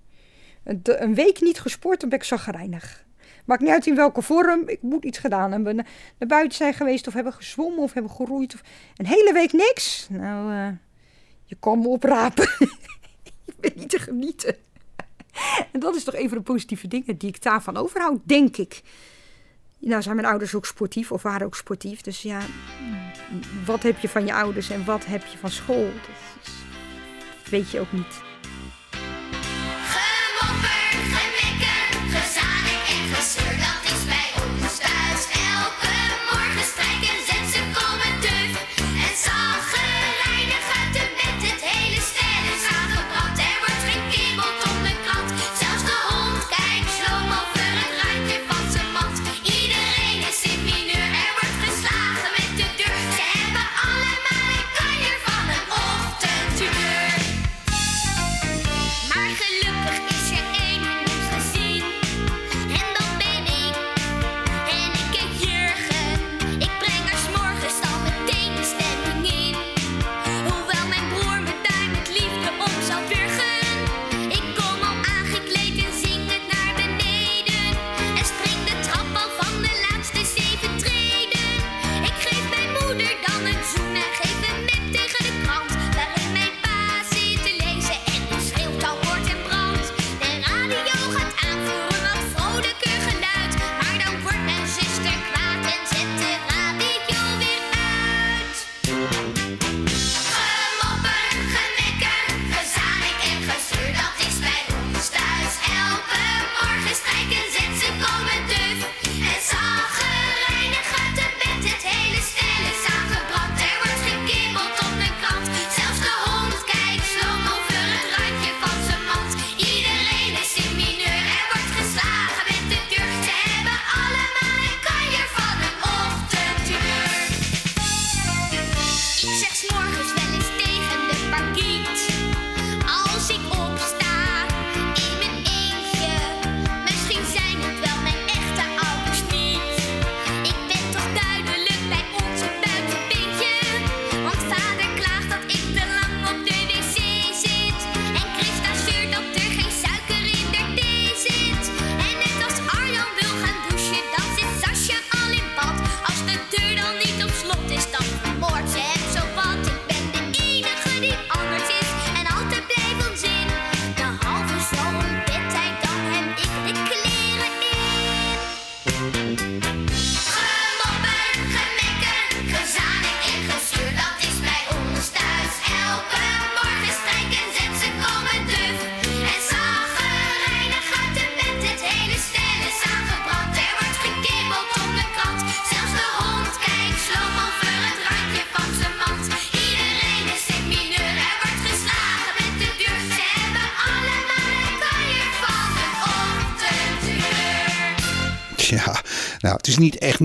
Een, de- een week niet gesport, dan ben ik zagrijnig. Maakt niet uit in welke vorm, ik moet iets gedaan hebben. Naar naar buiten zijn geweest of hebben gezwommen of hebben geroeid. Of, een hele week niks. Nou, eh, je kan me oprapen. [laughs] ik ben niet te genieten. en dat is toch een van de positieve dingen die ik daarvan overhoud, denk ik. Nou zijn mijn ouders ook sportief, of waren ook sportief. Dus ja, wat heb je van je ouders en wat heb je van school? Dat weet je ook niet.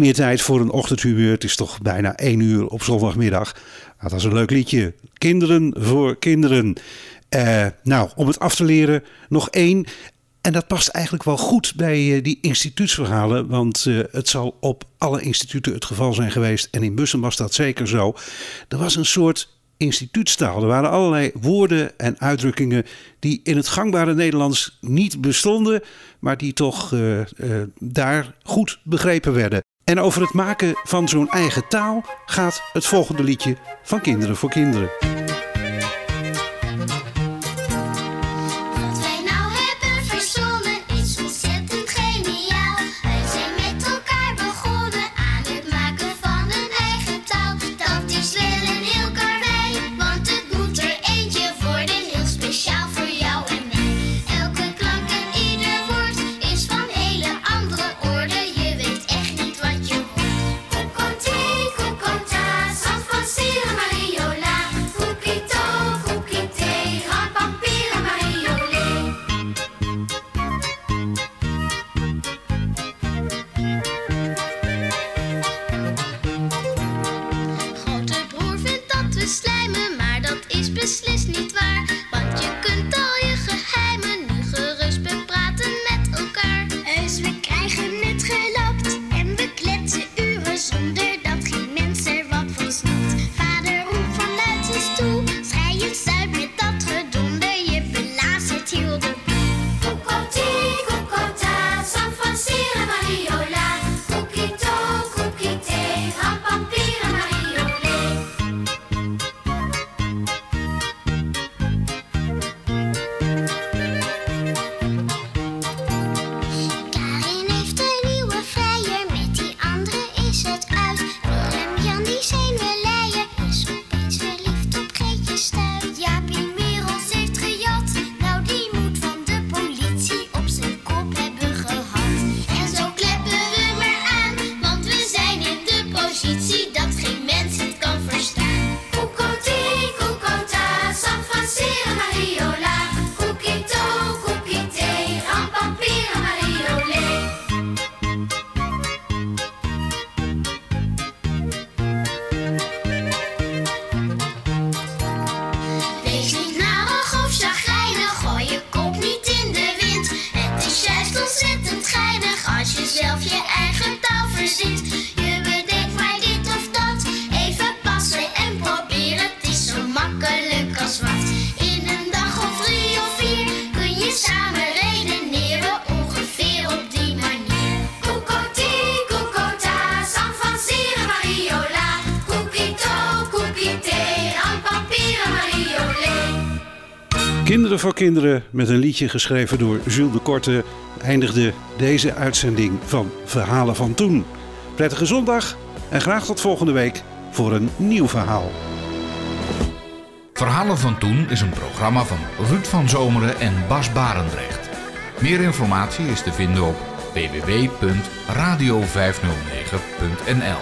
Meer tijd voor een ochtendhumeur. Het is toch bijna 1 uur op zondagmiddag. Nou, dat is een leuk liedje. Kinderen voor kinderen. Eh, nou, om het af te leren, nog één. En dat past eigenlijk wel goed bij eh, die instituutsverhalen. Want eh, het zal op alle instituten het geval zijn geweest. En in Bussen was dat zeker zo. Er was een soort instituutstaal. Er waren allerlei woorden en uitdrukkingen die in het gangbare Nederlands niet bestonden, maar die toch daar goed begrepen werden. En over het maken van zo'n eigen taal gaat het volgende liedje van Kinderen voor Kinderen. Kinderen met een liedje geschreven door Jules de Korte eindigde deze uitzending van Verhalen van Toen. Prettige zondag en graag tot volgende week voor een nieuw verhaal. Verhalen van Toen is een programma van Ruud van Zomeren en Bas Barendrecht. Meer informatie is te vinden op www.radio509.nl